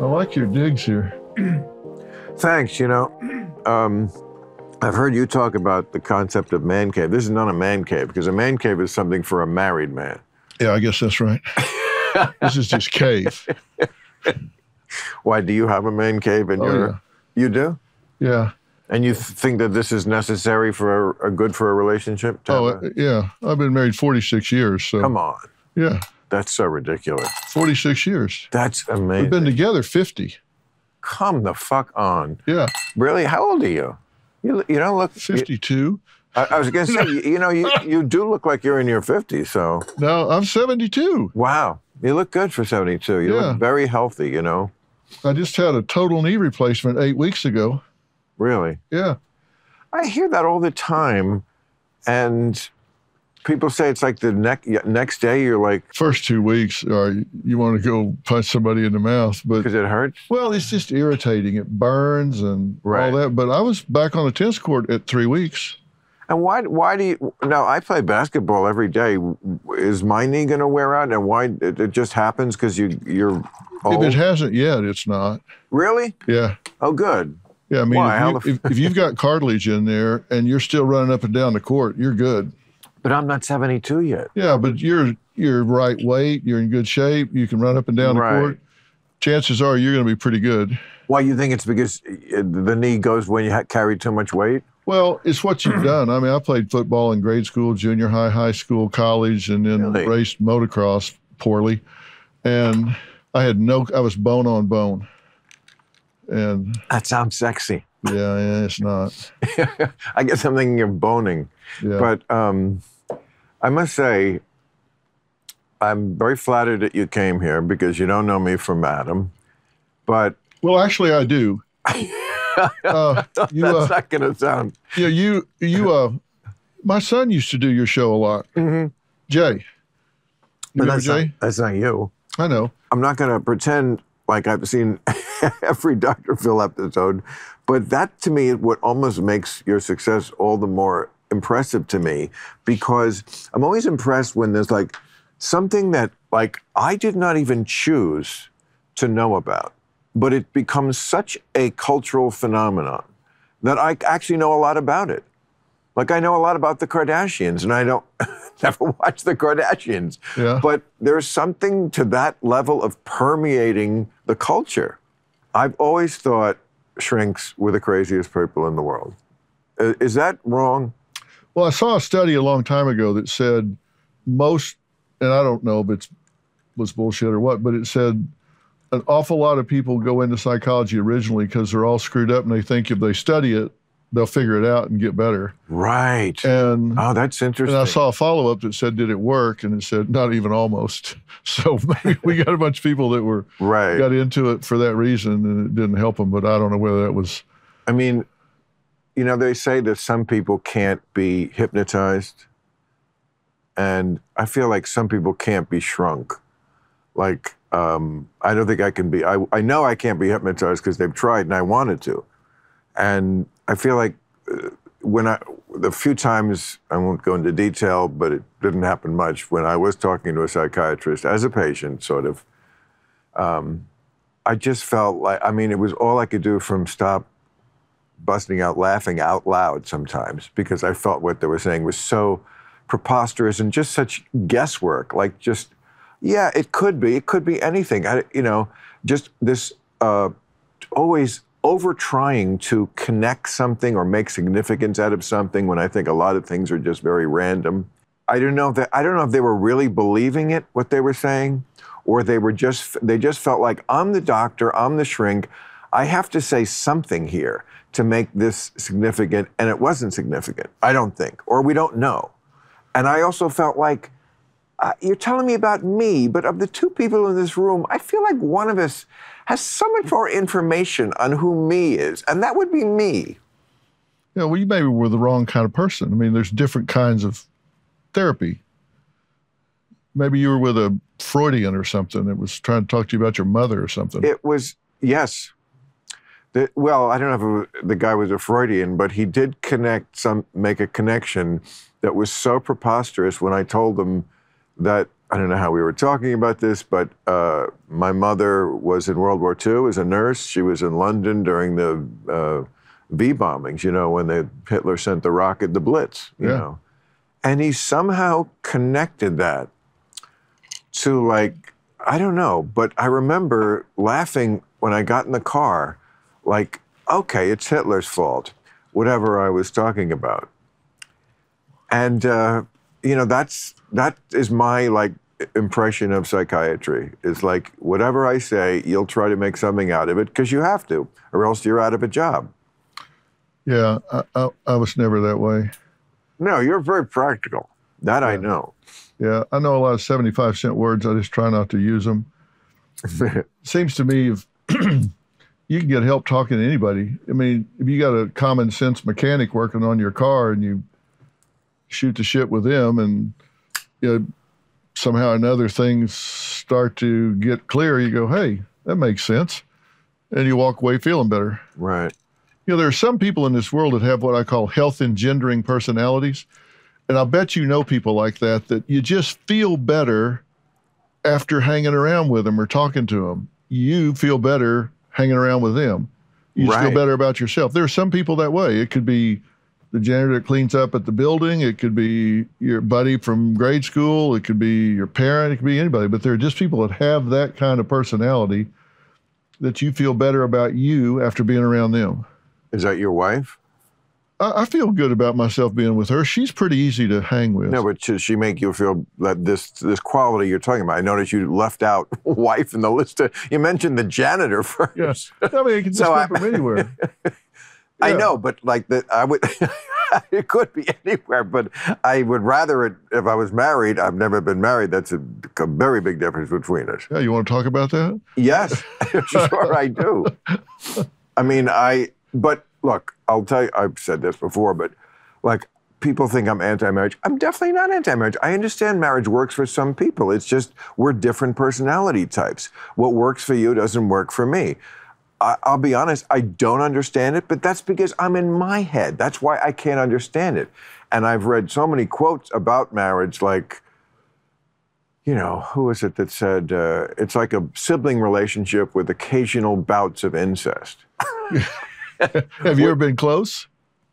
I like your digs here. Thanks. You know, um, I've heard you talk about the concept of man cave. This is not a man cave because a man cave is something for a married man. Yeah, I guess that's right. this is just cave. Why do you have a man cave in Oh, your? yeah. You do, Yeah. and you th- think that this is necessary for a, a good for a relationship? Oh, uh, yeah. I've been married 46 years. So, come on, yeah, that's so ridiculous. 46 years. That's amazing. We've been together 50. come the fuck on. Yeah, Really? How old are you? You, you don't look. you- 52. I, I was gonna say, you, you know, you, you do look like you're in your 50s. So No, I'm 72. wow, you look good for 72. You Yeah. look very healthy. You know, I just had a total knee replacement eight weeks ago. really. Yeah. I hear that all the time, and people say it's like the next next day you're like First two weeks, uh, you want to go punch somebody in the mouth, but because it hurts. well, it's just irritating. It burns and Right. all that. But I was back on the tennis court at three weeks. And why why do you? Now I play basketball every day. Is my knee going to wear out? And why it, it just happens because you you're If it hasn't yet, it's not. really? Yeah. Oh, good. Yeah, I mean, Why? If, you, if, if you've got cartilage in there and you're still running up and down the court, you're good. But I'm not 72 yet. Yeah, but you're you're right weight. You're in good shape. You can run up and down Right. the court. Chances are you're going to be pretty good. Why you think it's because uh, the knee goes when you carry too much weight? Well, it's what you've done. I mean, I played football in grade school, junior high, high school, college, and then Really? raced motocross poorly. And I had no, I was bone on bone. And That sounds sexy. Yeah, yeah it's not. I guess I'm thinking of boning. Yeah. But um, I must say, I'm very flattered that you came here because you don't know me from Adam. But well, actually, I do. Uh, you, uh, that's not going to sound. yeah, you, you, uh, my son used to do your show a lot. Mhm. Jay. You that's not, Jay? that's not you. I know. I'm not going to pretend like I've seen every Dr. Phil episode, but that to me is what almost makes your success all the more impressive to me because I'm always impressed when there's like something that like I did not even choose to know about, but it becomes such a cultural phenomenon that I actually know a lot about it. Like I know a lot about the Kardashians, and I don't never watch the Kardashians. Yeah. But there's something to that level of permeating the culture. I've always thought shrinks were the craziest people in the world. Is that wrong? Well, I saw a study a long time ago that said most, and I don't know if it was bullshit or what, but it said an awful lot of people go into psychology originally because they're all screwed up and they think if they study it, they'll figure it out and get better. Right. And oh, that's interesting. and I saw a follow up that said, "Did it work?" And it said, "Not even almost." So maybe we got a bunch of people that were right. got into it for that reason, and it didn't help them. But I don't know whether that was. I mean, you know, they say that some people can't be hypnotized. And I feel like some people can't be shrunk. Like, um, I don't think I can be, I, I know I can't be hypnotized because they've tried and I wanted to. And I feel like uh, when I, the few times, I won't go into detail, but it didn't happen much, when I was talking to a psychiatrist as a patient, sort of, um, I just felt like, I mean, it was all I could do from stop busting out laughing out loud sometimes because I felt what they were saying was so preposterous and just such guesswork. Like, just, yeah, it could be. It could be anything. I, you know, just this uh, always over trying to connect something or make significance out of something when I think a lot of things are just very random. I don't know if they, I don't know if they were really believing it what they were saying, or they were just they just felt like I'm the doctor, I'm the shrink, I have to say something here to make this significant, and it wasn't significant. I don't think, or we don't know. And I also felt like uh, you're telling me about me, but of the two people in this room, I feel like one of us has so much more information on who me is, and that would be me. Yeah, well, you maybe were the wrong kind of person. I mean, there's different kinds of therapy. Maybe you were with a Freudian or something that was trying to talk to you about your mother or something. It was yes. The, well, I don't know if it the guy was a Freudian, but he did connect some, make a connection that was so preposterous when I told him that I don't know how we were talking about this, but uh, my mother was in World War II as a nurse. She was in London during the uh, V bombings, you know, when the, Hitler sent the rocket, the Blitz, you Yeah. know. And he somehow connected that to like, I don't know, but I remember laughing when I got in the car, like, okay, it's Hitler's fault, whatever I was talking about. And, uh, you know, that's, that is my like impression of psychiatry is like, whatever I say, you'll try to make something out of it because you have to, or else you're out of a job. Yeah, I, I, I was never that way. No, you're very practical. That I know. Yeah, I know a lot of 75 cent words. I just try not to use them. Seems to me if you can get help talking to anybody. I mean, if you got a common sense mechanic working on your car and you shoot the shit with them and you know, somehow or another things start to get clear, you go, hey, that makes sense. And you walk away feeling better. right. You know, there are some people in this world that have what I call health engendering personalities. And I'll bet you know people like that, that you just feel better after hanging around with them or talking to them. You feel better hanging around with them. You just feel better about yourself. There are some people that way. It could be the janitor that cleans up at the building. It could be your buddy from grade school. It could be your parent. It could be anybody. But there are just people that have that kind of personality that you feel better about you after being around them. Is that your wife? I, I feel good about myself being with her. She's pretty easy to hang with. No, but should she make you feel that this this quality you're talking about? I noticed you left out wife in the list. Of, you mentioned the janitor first. Yes. I mean, it can just So come I- from anywhere. I know, but like that, I would. it could be anywhere, but I would rather it if I was married. I've never been married. That's a, a very big difference between us. Yeah, you want to talk about that? Yes, sure I do. I mean, I. But look, I'll tell you. I've said this before, but like people think I'm anti-marriage. I'm definitely not anti-marriage. I understand marriage works for some people. It's just we're different personality types. What works for you doesn't work for me. I, I'll be honest. I don't understand it, but that's because I'm in my head. That's why I can't understand it. And I've read so many quotes about marriage, like you know, who is it that said uh, it's like a sibling relationship with occasional bouts of incest? Have you ever been close?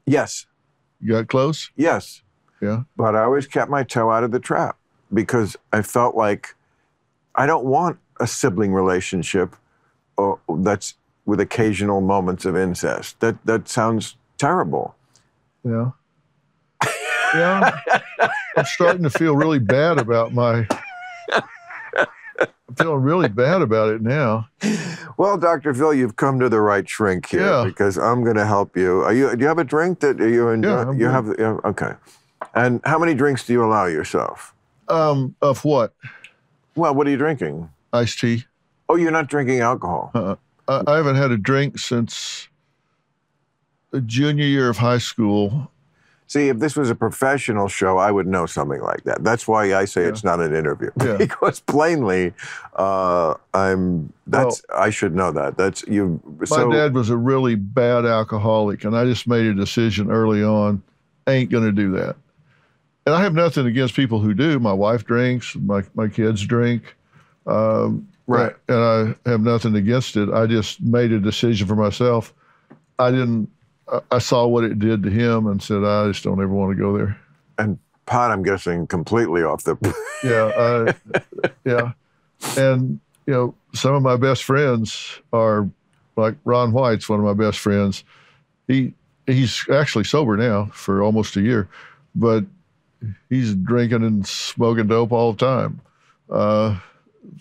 Yes, You got close? yes. Yeah. But I always kept my toe out of the trap because I felt like I don't want a sibling relationship uh, that's with occasional moments of incest. That that sounds terrible. Yeah. Yeah. I'm starting to feel really bad about my. I'm feeling really bad about it now. Well, Dr. Phil, you've come to the right shrink here Yeah. because I'm going to help you. Are you? Do you have a drink that you enjoy? Yeah, you have. Yeah, okay. And how many drinks do you allow yourself? Um, of what? Well, what are you drinking? Iced tea. Oh, you're not drinking alcohol. Uh, I, I haven't had a drink since the junior year of high school. See, if this was a professional show, I would know something like that. That's why I say Yeah. it's not an interview Yeah. because plainly, uh, I'm. That's I should know that. That's you. My so dad was a really bad alcoholic, and I just made a decision early on I ain't going to do that. And I have nothing against people who do. My wife drinks, my, my kids drink. Um, Right. And I have nothing against it. I just made a decision for myself. I didn't, I- saw what it did to him and said, I just don't ever want to go there. and pot, I'm guessing completely off the. Yeah. I, yeah. And, you know, some of my best friends are like Ron White's one of my best friends. He he's actually sober now for almost a year, but he's drinking and smoking dope all the time. Uh,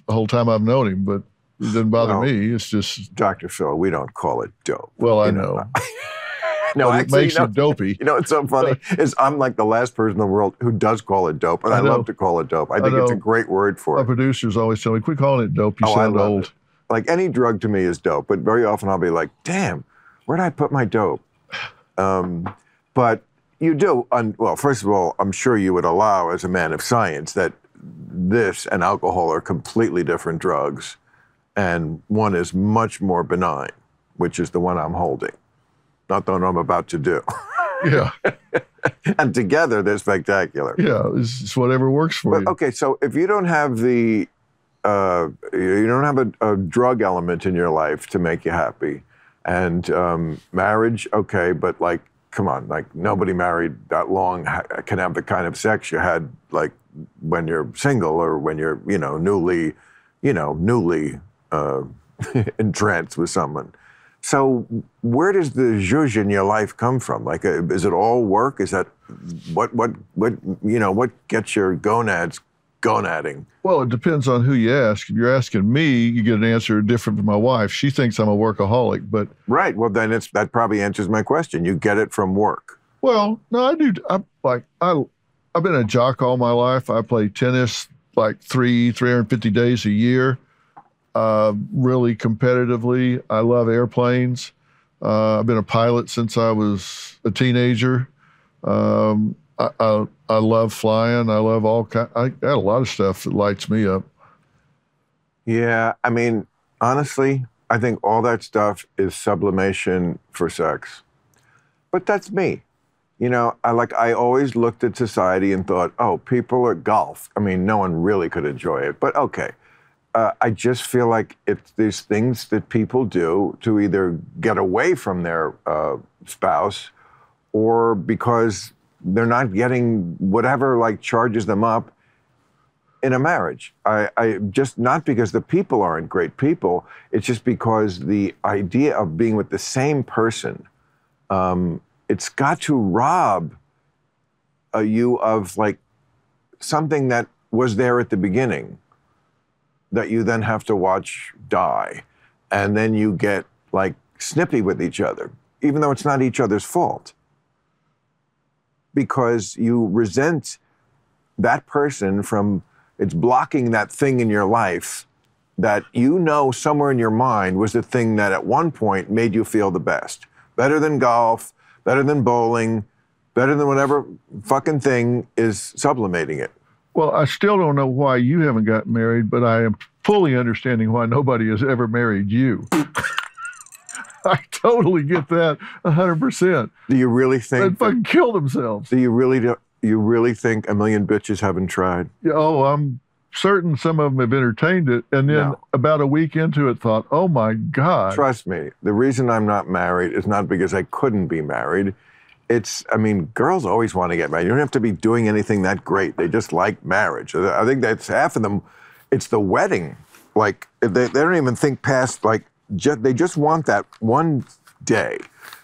the whole time I've known him, but it doesn't bother Well- me. It's just Dr. Phil, we don't call it dope. well, I You know. know, No, but it makes you know, it dopey. You know what's so funny is I'm like the last person in the world who does call it dope, and I I, love to call it dope. I I think it's a great word for My it. producers always tell me, "Quit calling it dope. You Oh, I sound love old." it. Like any drug to me is dope, but very often I'll be like, "Damn, where did I put my dope?" Um, but you do. Un- well, first of all, I'm sure you would allow, as a man of science, that this and alcohol are completely different drugs, and one is much more benign, which is the one I'm holding, not the one I'm about to do. Yeah, and together they're spectacular. yeah. It's, it's whatever works for But you. okay, so if you don't have the, uh, you don't have a, a drug element in your life to make you happy, and um, marriage, okay, but like, come on, like nobody married that long ha- can have the kind of sex you had like when you're single or when you're, you know, newly, you know, newly uh, entranced with someone. So where does the zhuzh in your life come from? Like, uh, is it all work? Is that what what what you know? What gets your gonads gonading? Well, it depends on who you ask. If you're asking me, you get an answer different from my wife. She thinks I'm a workaholic, but Right. Well, then it's that probably answers my question. You get it from work. well, no, I do. I'm like I, I've been a jock all my life. I play tennis like three, 350 days a year, uh, really competitively. I love airplanes. Uh, I've been a pilot since I was a teenager. Um, I, I, I love flying. I love all kind. I got a lot of stuff that lights me up. Yeah. I mean, honestly, I think all that stuff is sublimation for sex. But that's me. You know, I like I always looked at society and thought, oh, people are golf. I mean, no one really could enjoy it, but okay. Uh, I just feel like it's these things that people do to either get away from their uh, spouse or because they're not getting whatever like charges them up in a marriage. I, I just not because the people aren't great people. It's just because the idea of being with the same person, um, it's got to rob you of like something that was there at the beginning that you then have to watch die, and then you get like snippy with each other, even though it's not each other's fault, because you resent that person from it's blocking that thing in your life that you know somewhere in your mind was the thing that at one point made you feel the best. Better than golf, better than bowling, better than whatever fucking thing is sublimating it. Well, I still don't know why you haven't got married, but I am fully understanding why nobody has ever married you. I totally get that 100%. Do you really They'd think fucking kill themselves. do you really do, you really think a million bitches haven't tried? Yeah, Oh, I'm certain some of them have entertained it. And then No. about a week into it, thought, oh my God. Trust me, the reason I'm not married is not because I couldn't be married. It's, I mean, girls always want to get married. You don't have to be doing anything that great. They just like marriage. I think that's half of them. It's the wedding. Like, they, they don't even think past, like, ju- they just want that one day.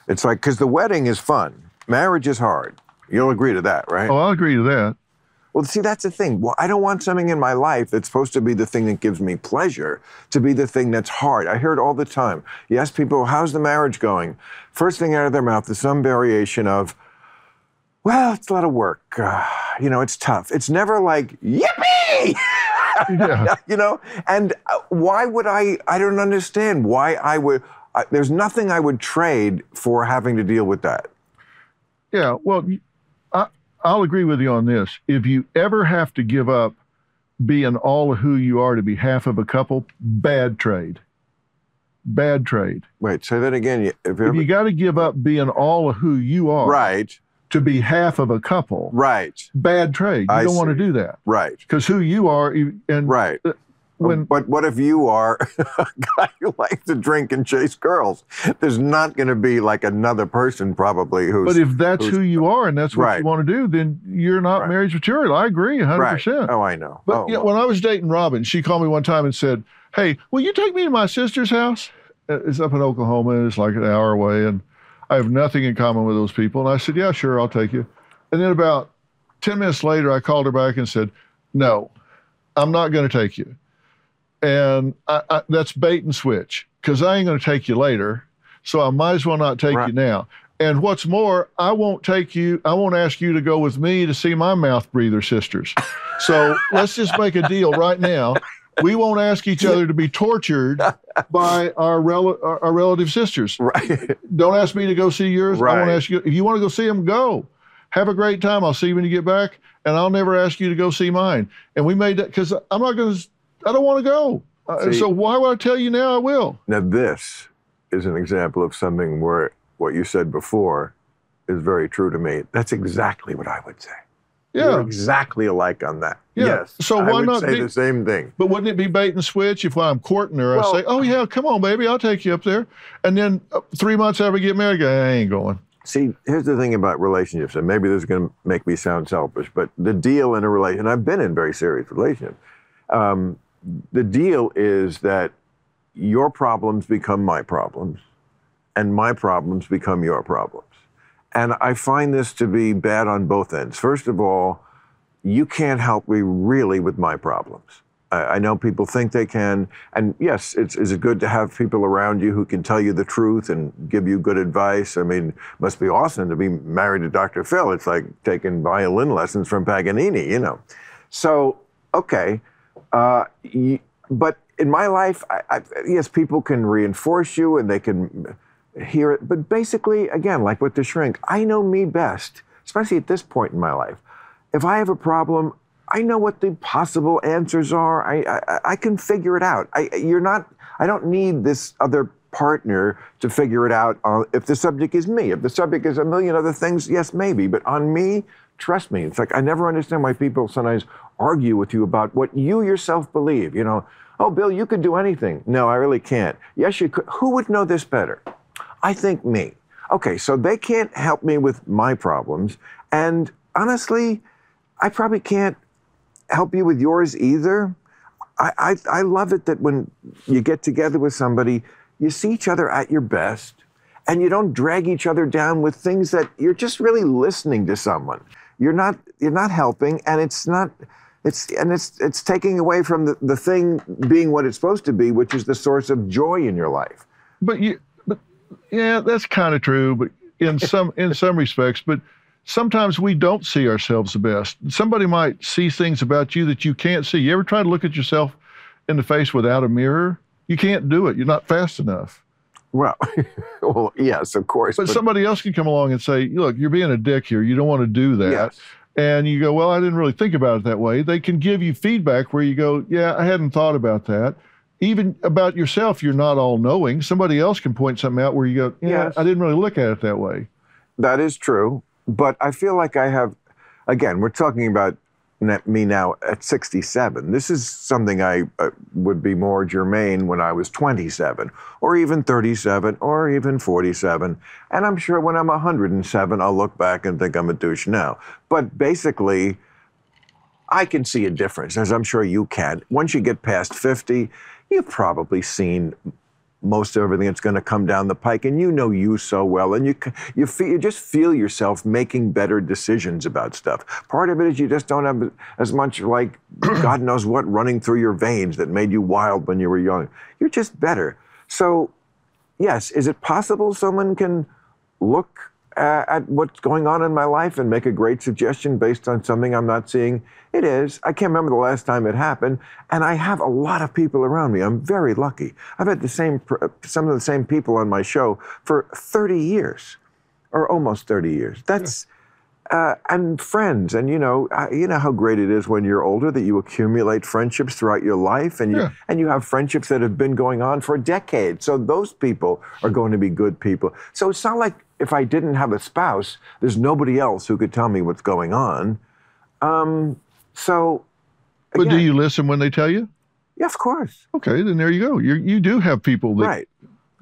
It's like, because the wedding is fun, marriage is hard. You'll agree to that, right? Oh, I'll agree to that. Well, see, that's the thing. Well, I don't want something in my life that's supposed to be the thing that gives me pleasure to be the thing that's hard. I hear it all the time. You ask people, how's the marriage going? First thing out of their mouth is some variation of, well, it's a lot of work. Uh, you know, it's tough. It's never like, yippee! Yeah. you know? And uh, why would I? I don't understand why I would. I, there's nothing I would trade for having to deal with that. Yeah, well, I'll agree with you on this. If you ever have to give up being all of who you are to be half of a couple, bad trade. Bad trade. Wait, say that again. If If you got to give up being all of who you are right, to be half of a couple, right, bad trade. You I don't want to do that right. because who you are, and Right. When but what if you are a guy who likes to drink and chase girls? There's not going to be like another person probably who's. but if that's who you are and that's what Right. you want to do, then you're not Right. marriage material. I agree, hundred right. percent. Oh, I know. But oh, you know, well, when I was dating Robin, she called me one time and said, "Hey, will you take me to my sister's house? Uh, It's up in Oklahoma. It's like an hour away, and I have nothing in common with those people." And I said, "Yeah, sure, I'll take you." And then about ten minutes later, I called her back and said, "No, I'm not going to take you." And I, I, that's bait and switch because I ain't going to take you later, so I might as well not take Right. you now. And what's more, I won't take you. I won't ask you to go with me to see my mouth breather sisters. So let's just make a deal right now. We won't ask each other to be tortured by our, rel- our, relative sisters. right. Don't ask me to go see yours. Right. I won't ask you. If you want to go see them, go. Have a great time. I'll see you when you get back, and I'll never ask you to go see mine. And we made that because I'm not going to. I don't want to go. Uh, See- so why would I tell you now? I will. now this is an example of something where what you said before is very true to me. That's exactly what I would say. Yeah. You're exactly alike on that. Yeah. Yes. So I why would not say be- the same thing? But wouldn't it be bait and switch if I'm courting her, Well- I say, "Oh yeah, come on, baby, I'll take you up there," and then uh, three months after we get married, I, go, I ain't going. See, here's the thing about relationships, and maybe this is going to make me sound selfish, but the deal in a relation, I've been in very serious relationships. Um, the deal is that your problems become my problems, and my problems become your problems. And I find this to be bad on both ends. First of all, you can't help me really with my problems. I, I know people think they can, and yes, it's is it good to have people around you who can tell you the truth and give you good advice? I mean, must be awesome to be married to Dr. Phil. It's like taking violin lessons from Paganini, you know. So, okay, uh, y- but in my life, I, I, yes, people can reinforce you and they can hear it. But basically, again, like with the shrink, I know me best, especially at this point in my life. If I have a problem, I know what the possible answers are. I, I, I can figure it out. I, you're not. I don't need this other partner to figure it out. If the subject is me, if the subject is a million other things, yes, maybe. But on me, trust me. It's like I never understand why people sometimes argue with you about what you yourself believe. You know, oh, Bill, you could do anything. No, I really can't. Yes, you could. Who would know this better? I think me. Okay, so they can't help me with my problems. And honestly, I probably can't help you with yours either. I, I, I love it that when you get together with somebody, you see each other at your best and you don't drag each other down with things that you're just really listening to someone. You're not you're not helping and it's not it's and it's it's taking away from the, the thing being what it's supposed to be, which is the source of joy in your life. But you, but yeah, that's kind of true. But in some in some respects, but sometimes we don't see ourselves the best. Somebody might see things about you that you can't see. You ever try to look at yourself in the face without a mirror? You can't do it. You're not fast enough. Well, well, yes, of course. But somebody else can come along and say, "Look, you're being a dick here. You don't want to do that." yes. and you go, Well, I didn't really think about it that way. They can give you feedback where you go, Yeah, I hadn't thought about that. Even about yourself, you're not all knowing. Somebody else can point something out where you go, Yeah, Yes. I didn't really look at it that way. That is true, but I feel like I have. Again, we're talking about me now at 67. This is something I uh, would be more germane when I was 27, or even 37, or even 47. And I'm sure when I'm 107, I'll look back and think I'm a douche now. But basically, I can see a difference, as I'm sure you can. Once you get past 50, you've probably seen most of everything that's going to come down the pike, and you know you so well, and you you feel, you just feel yourself making better decisions about stuff. Part of it is you just don't have as much like God knows what running through your veins that made you wild when you were young. You're just better. So, yes, is it possible someone can look at what's going on in my life and make a great suggestion based on something I'm not seeing? It is. I can't remember the last time it happened, and I have a lot of people around me. I'm very lucky. I've had the same some of the same people on my show for 30 years, or almost 30 years. That's uh, and friends, and you know, uh, you know how great it is when you're older that you accumulate friendships throughout your life, and you Yeah. and you have friendships that have been going on for decades. So those people are going to be good people. So it's not like if I didn't have a spouse, there's nobody else who could tell me what's going on. Um, so, But do you listen when they tell you? Yeah, of course. Okay, then there you go. You you do have people that Right.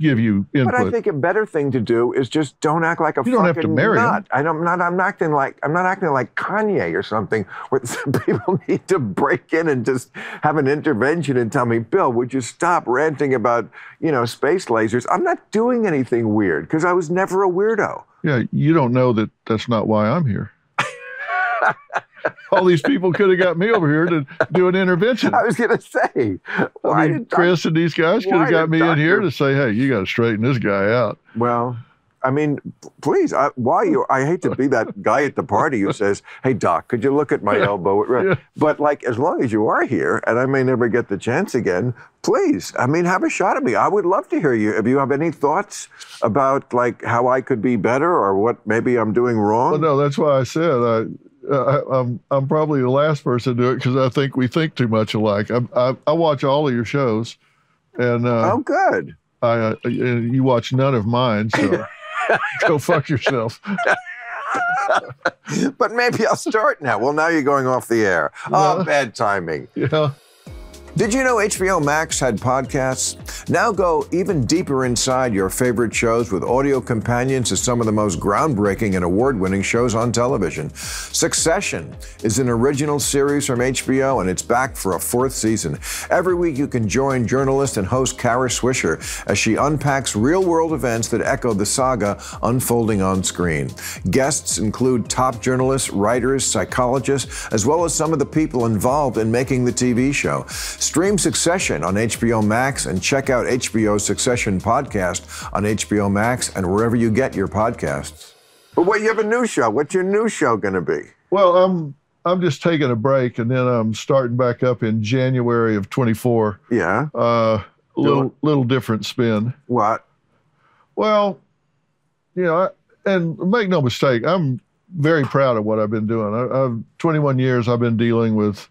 Give you input. But I think a better thing to do is just don't act like a You don't have to fucking marry nut. I don't, I'm not. I'm not acting like I'm not acting like Kanye or something. Where some people need to break in and just have an intervention and tell me, Bill, would you stop ranting about you know space lasers? I'm not doing anything weird because I was never a weirdo. yeah, you don't know that that's not why I'm here. All these people could have got me over here to do an intervention. I was gonna say, why I mean, did Chris and these guys could have got me in here to say, "Hey, you got to straighten this guy out." Well, I mean, please, I, why you? I hate to be that guy at the party who says, "Hey, Doc, could you look at my elbow?" Yeah. But like, as long as you are here, and I may never get the chance again, please, I mean, have a shot at me. I would love to hear you. If you have any thoughts about like how I could be better or what maybe I'm doing wrong, Well, no, that's why I said I, uh, I, I'm I'm probably the last person to do it because I think we think too much alike. I, I, I watch all of your shows, and uh, oh, good. I uh, you watch none of mine, so go fuck yourself. but maybe I'll start now. Well, now you're going off the air. Oh, No. bad timing. Yeah. Did you know HBO Max had podcasts? Now go even deeper inside your favorite shows with audio companions to some of the most groundbreaking and award winning shows on television. Succession is an original series from HBO and it's back for a fourth season. Every week you can join journalist and host Kara Swisher as she unpacks real world events that echo the saga unfolding on screen. Guests include top journalists, writers, psychologists, as well as some of the people involved in making the TV show. Stream Succession on HBO Max and check out HBO Succession podcast on HBO Max and wherever you get your podcasts. But wait, you have a new show. What's your new show going to be? Well, I'm I'm just taking a break, and then I'm starting back up in January of 24. Yeah. Uh, little little different spin. What? Well, you know, I, and make no mistake, I'm very proud of what I've been doing. I, I've 21 years. I've been dealing with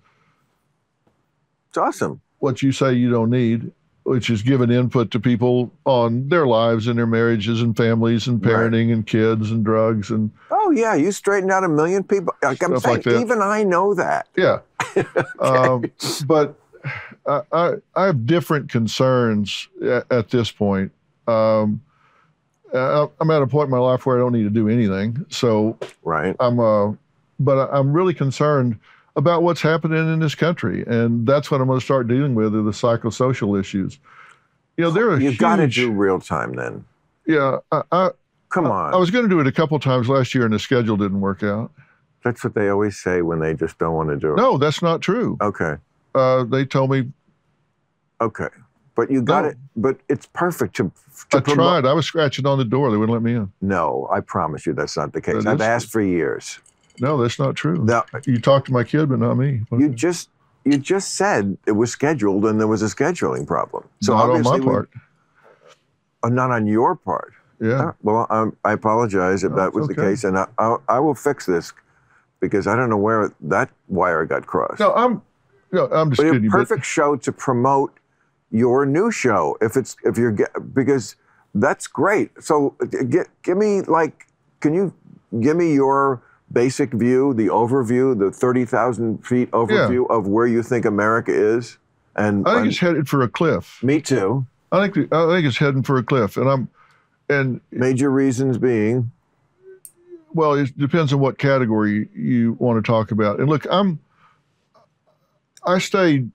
It's awesome. what you say you don't need, which is giving input to people on their lives and their marriages and families and Right. parenting and kids and drugs and Oh yeah, you straightened out a million people. Like I'm saying, like even I know that. yeah. um, but I, I, I have different concerns at, at this point. Um, I, I'm at a point in my life where I don't need to do anything. So Right. I'm, uh, but I'm really concerned about what's happening in this country, and that's what I'm going to start dealing with are the psychosocial issues. You know, there are You've huge, got to do real time then. Yeah, I, I, Come on. I was going to do it a couple times last year, and the schedule didn't work out. That's what they always say when they just don't want to do it. No, that's not true. Okay. Uh, they told me Okay. But you got No. it. But it's perfect to. to I tried. I was scratching on the door. They wouldn't let me in. No, I promise you that's not the case. That I've asked for years. No, that's not true. No, You talked to my kid, but not me. you just you just said it was scheduled and there was a scheduling problem. So not on my obviously we- part. Oh, not on your part. Yeah. Uh, Well, um, I apologize if No, that was the case, and I, I, I will fix this because I don't know where that wire got crossed. No, I'm. No, I'm just but a kidding. but- perfect show to promote your new show if it's if you're because that's great. So uh, get give me like can you give me your basic view, the overview, the thirty thousand feet overview of where you think America is? And, I think and- it's headed for a cliff. me too. I think I think it's heading for a cliff, and I'm, and Major reasons being well, it depends on what category you want to talk about. And look, I'm, I stay,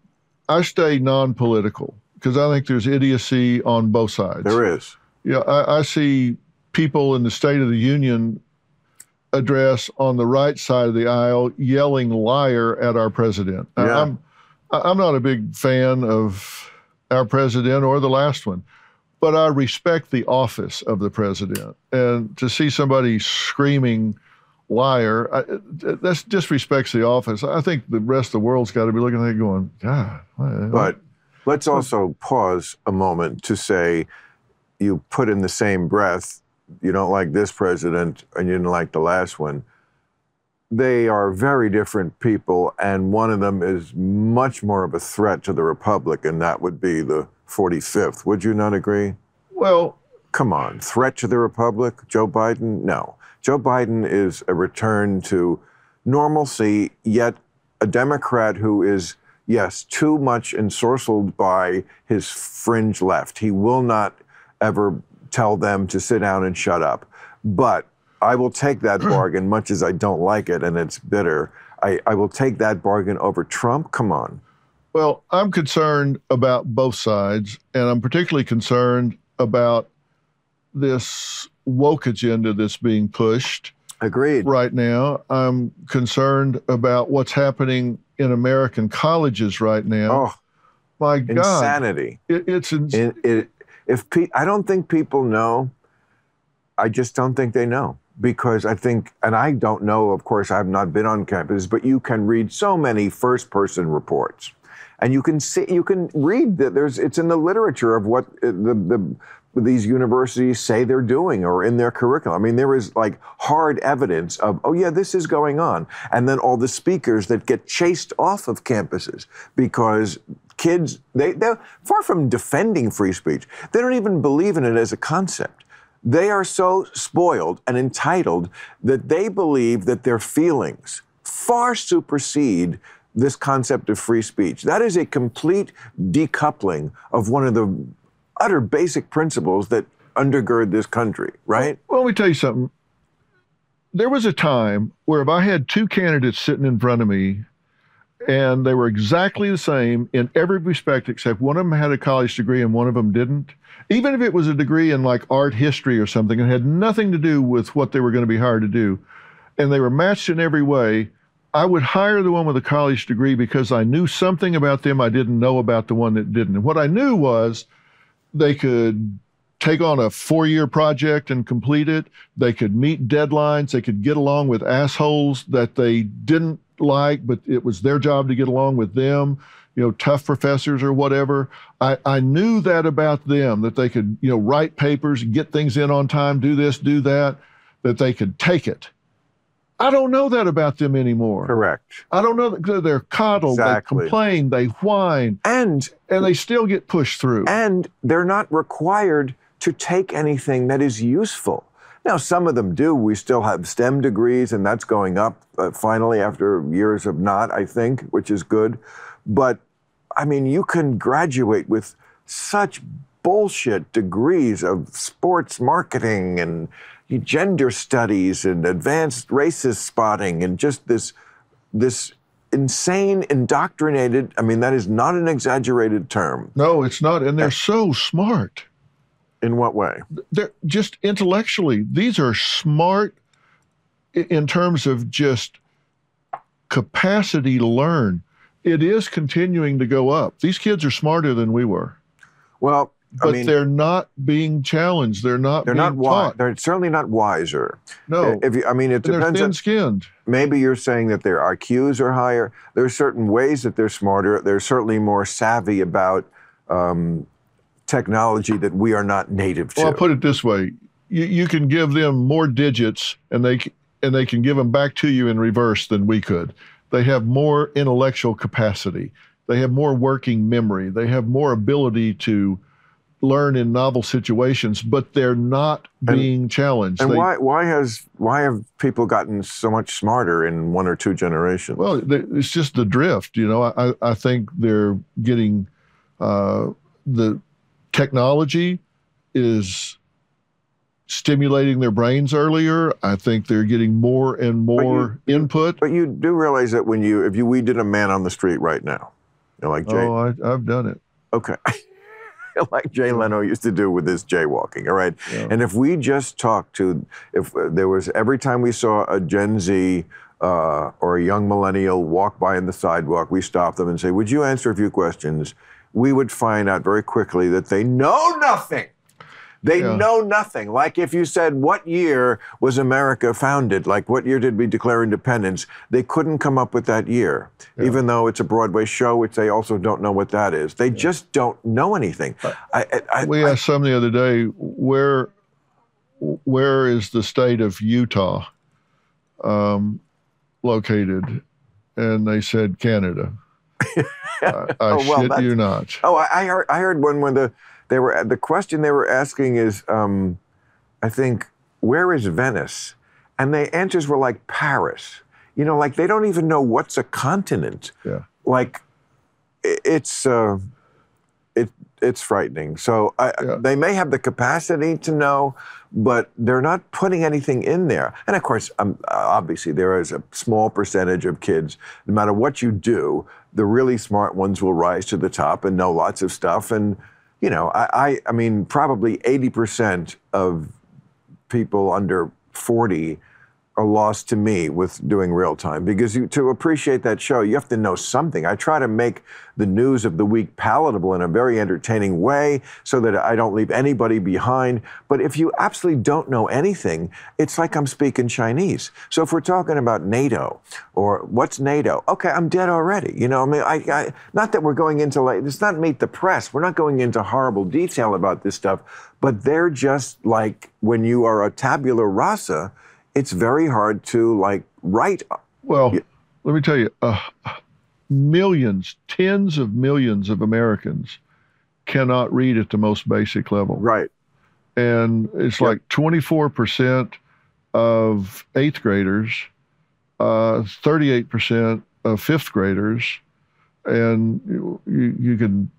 I stay non-political because I think there's idiocy on both sides. there is. Yeah, I, I see people in the State of the Union address on the right side of the aisle yelling "liar" at our president. Yeah. I'm, I'm not a big fan of our president or the last one, but I respect the office of the president. And to see somebody screaming "liar," I, that disrespects the office. I think the rest of the world's got to be looking at it going, God. what- But let's also pause a moment to say you put in the same breath, you don't like this president and you didn't like the last one. They are very different people, and one of them is much more of a threat to the Republic, and that would be the 45th. Would you not agree? well, Come on, threat to the Republic? Joe Biden? No. Joe Biden is a return to normalcy, yet a Democrat who is, yes, too much ensorcelled by his fringe left. He will not ever tell them to sit down and shut up. But I will take that bargain, much as I don't like it and it's bitter. I, I will take that bargain over Trump. Come on. Well, I'm concerned about both sides, and I'm particularly concerned about this woke agenda that's being pushed Agreed. right now. I'm concerned about what's happening in American colleges right now. Oh, My God, insanity. it, it's ins- It, it, if pe- I don't think people know, I just don't think they know because I think, and I don't know. Of course, I've not been on campus, but you can read so many first-person reports, and you can see, you can read that there's. It's in the literature of what uh, the the these universities say they're doing or in their curriculum. I mean, there is like hard evidence of, oh, yeah, this is going on. And then all the speakers that get chased off of campuses because kids, they, they're far from defending free speech, they don't even believe in it as a concept. They are so spoiled and entitled that they believe that their feelings far supersede this concept of free speech. That is a complete decoupling of one of the utter basic principles that undergird this country, right? Well, let me tell you something. There was a time where if I had two candidates sitting in front of me and they were exactly the same in every respect except one of them had a college degree and one of them didn't, even if it was a degree in like art history or something and had nothing to do with what they were going to be hired to do, and they were matched in every way, I would hire the one with a college degree because I knew something about them I didn't know about the one that didn't. And what I knew was they could take on a four year project and complete it. They could meet deadlines. They could get along with assholes that they didn't like, but it was their job to get along with them, you know, tough professors or whatever. I, I knew that about them, that they could, you know, write papers, get things in on time, do this, do that, that they could take it. I don't know that about them anymore. Correct. I don't know that they're coddled, Exactly. they complain, they whine, And and they still get pushed through. and they're not required to take anything that is useful. Now, some of them do. We still have STEM degrees, and that's going up uh, finally after years of not, I think, which is good. But I mean, you can graduate with such bullshit degrees of sports marketing and gender studies and advanced racist spotting and just this this insane indoctrinated i mean that is not an exaggerated term no, it's not. And they're so smart. In what way? They're just intellectually these are smart in terms of just capacity to learn. It is continuing to go up. These kids are smarter than we were. Well but i mean they're not being challenged. They're not they're being not wise taught. they're certainly not wiser. No. If you, i mean it and they're thin-skinned. Maybe you're saying that their IQs are higher. There are certain ways that they're smarter. They're certainly more savvy about um, technology that we are not native to. well i'll put it this way. You, you can give them more digits and they and they can give them back to you in reverse than we could. They have more intellectual capacity. They have more working memory. They have more ability to learn in novel situations but they're not And- being challenged. and They- why why has why have people gotten so much smarter in one or two generations? well they- it's just the drift you know. I, I think they're getting uh, the technology is stimulating their brains earlier i think they're getting more and more input but you do realize that when you if you we did a man on the street right now, you know, like Jay, oh I, i've done it okay. like Jay Leno used to do with his jaywalking, all right? Yeah. And if we just talked to, if uh, there was every time we saw a Gen Z uh, or a young millennial walk by on the sidewalk, we stop them and say, Would you answer a few questions? We would find out very quickly that they know nothing. They Yeah. know nothing. Like if you said, What year was America founded? Like, what year did we declare independence? They couldn't come up with that year, even though it's a Broadway show, which they also don't know what that is. They just don't know anything. I, I, I, we asked some the other day where where is the state of utah um, located and they said canada I, I Oh, well, shit you not Oh, I, I heard. I heard one when the they were the question they were asking is, um, I think, where is Venice? And the answers were like Paris. You know, like they don't even know what's a continent. Yeah. Like, it's uh, it's frightening. So I, yeah. they may have the capacity to know, but they're not putting anything in there. And of course, um, obviously, there is a small percentage of kids, no matter what you do, the really smart ones will rise to the top and know lots of stuff. And, you know, I, I, I mean, probably 80% of people under 40 a loss to me with doing real time because you, to appreciate that show, you have to know something. I try to make the news of the week palatable in a very entertaining way so that I don't leave anybody behind. But if you absolutely don't know anything, it's like I'm speaking Chinese. So if we're talking about NATO or what's NATO, okay, I'm dead already. You know, I mean, I, I not that we're going into like, it's not meet the press. We're not going into horrible detail about this stuff, but they're just like when you are a tabula rasa it's very hard to like write. well let me tell you uh, millions tens of millions of americans cannot read at the most basic level Right. and it's Yep. like 24% of eighth graders, uh, 38% of fifth graders, and you, you, you can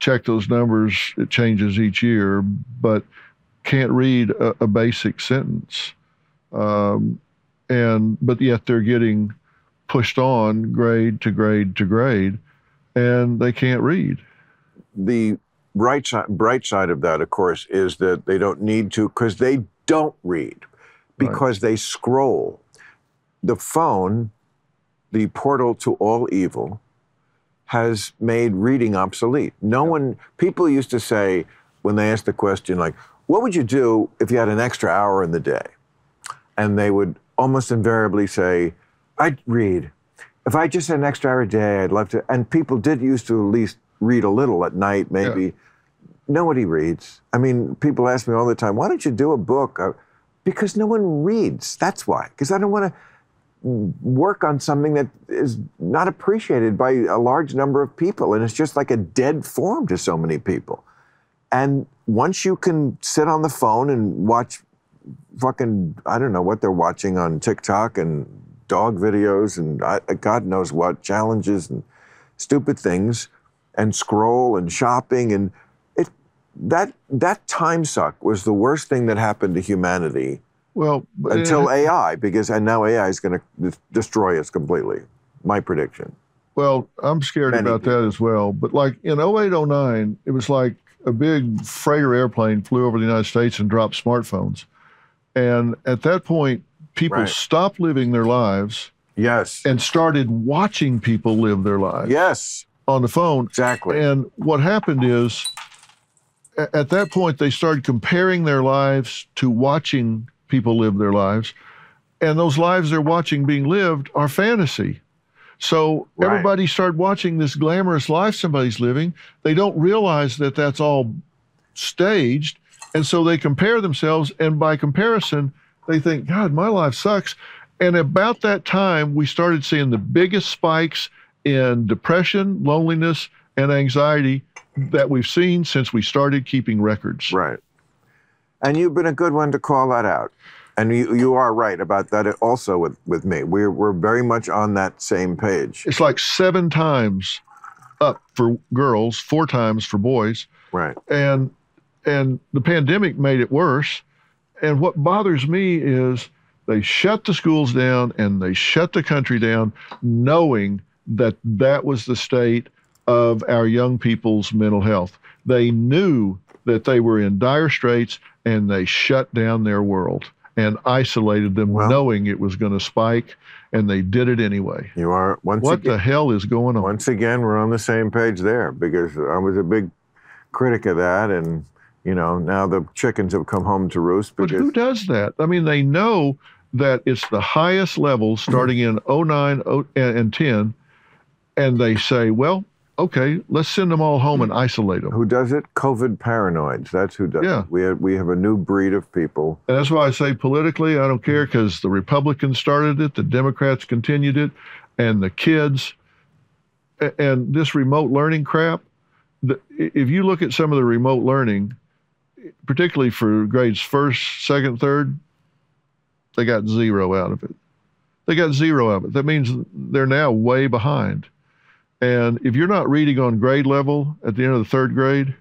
check those numbers. It changes each year, but can't read a, a basic sentence, um, and but yet they're getting pushed on grade to grade to grade, and they can't read. the bright side, bright side of that, of course, is that they don't need to because they don't read because they scroll. The phone, the portal to all evil, has made reading obsolete. No one, people used to say when they asked the question, like, what would you do if you had an extra hour in the day? And they would almost invariably say, I'd read. If I just had an extra hour a day, I'd love to. And people did used to at least read a little at night, maybe. Nobody reads. I mean, people ask me all the time, why don't you do a book? Uh, Because no one reads. That's why. Because I don't want to work on something that is not appreciated by a large number of people. And it's just like a dead form to so many people. And once you can sit on the phone and watch fucking, I don't know what they're watching on TikTok and dog videos and I, God knows what, challenges and stupid things, and scroll and shopping and it that that time suck was the worst thing that happened to humanity Well, but- until AI because and now AI is going to destroy us completely. My prediction. Well, I'm scared Many about that as well. But like in 0809, it was like a big freighter airplane flew over the United States and dropped smartphones. And at that point, people Right. stopped living their lives Yes. and started watching people live their lives yes. on the phone. Exactly. And what happened is, at that point, they started comparing their lives to watching people live their lives. And those lives they're watching being lived are fantasy. So Right. everybody started watching this glamorous life somebody's living. They don't realize that that's all staged. And so they compare themselves. And by comparison, they think, God, my life sucks. And about that time, we started seeing the biggest spikes in depression, loneliness, and anxiety that we've seen since we started keeping records. Right. And you've been a good one to call that out. And you, you are right about that also with, with me. We're, we're very much on that same page. It's like seven times up for girls, four times for boys. Right. and and the pandemic made it worse. And what bothers me is they shut the schools down and they shut the country down, knowing that that was the state of our young people's mental health. They knew that they were in dire straits and they shut down their world and isolated them, Well- knowing it was going to spike, and they did it anyway. You are once What again, the hell is going on? once again we're on the same page there because I was a big critic of that and you know now the chickens have come home to roost But who does that? I mean, they know that it's the highest level mm-hmm. starting in 09 oh- and and 10, and they say, well, okay, let's send them all home and mm-hmm. isolate them. who does it? COVID paranoids. That's who does Yeah. it. We have, we have a new breed of people. And that's why I say politically, I don't care mm-hmm. because the Republicans started it, the Democrats continued it, and the kids, and this remote learning crap. If you look at some of the remote learning, particularly for grades first, second, third, they got zero out of it. They got zero out of it. That means they're now way behind. And if you're not reading on grade level at the end of the third grade,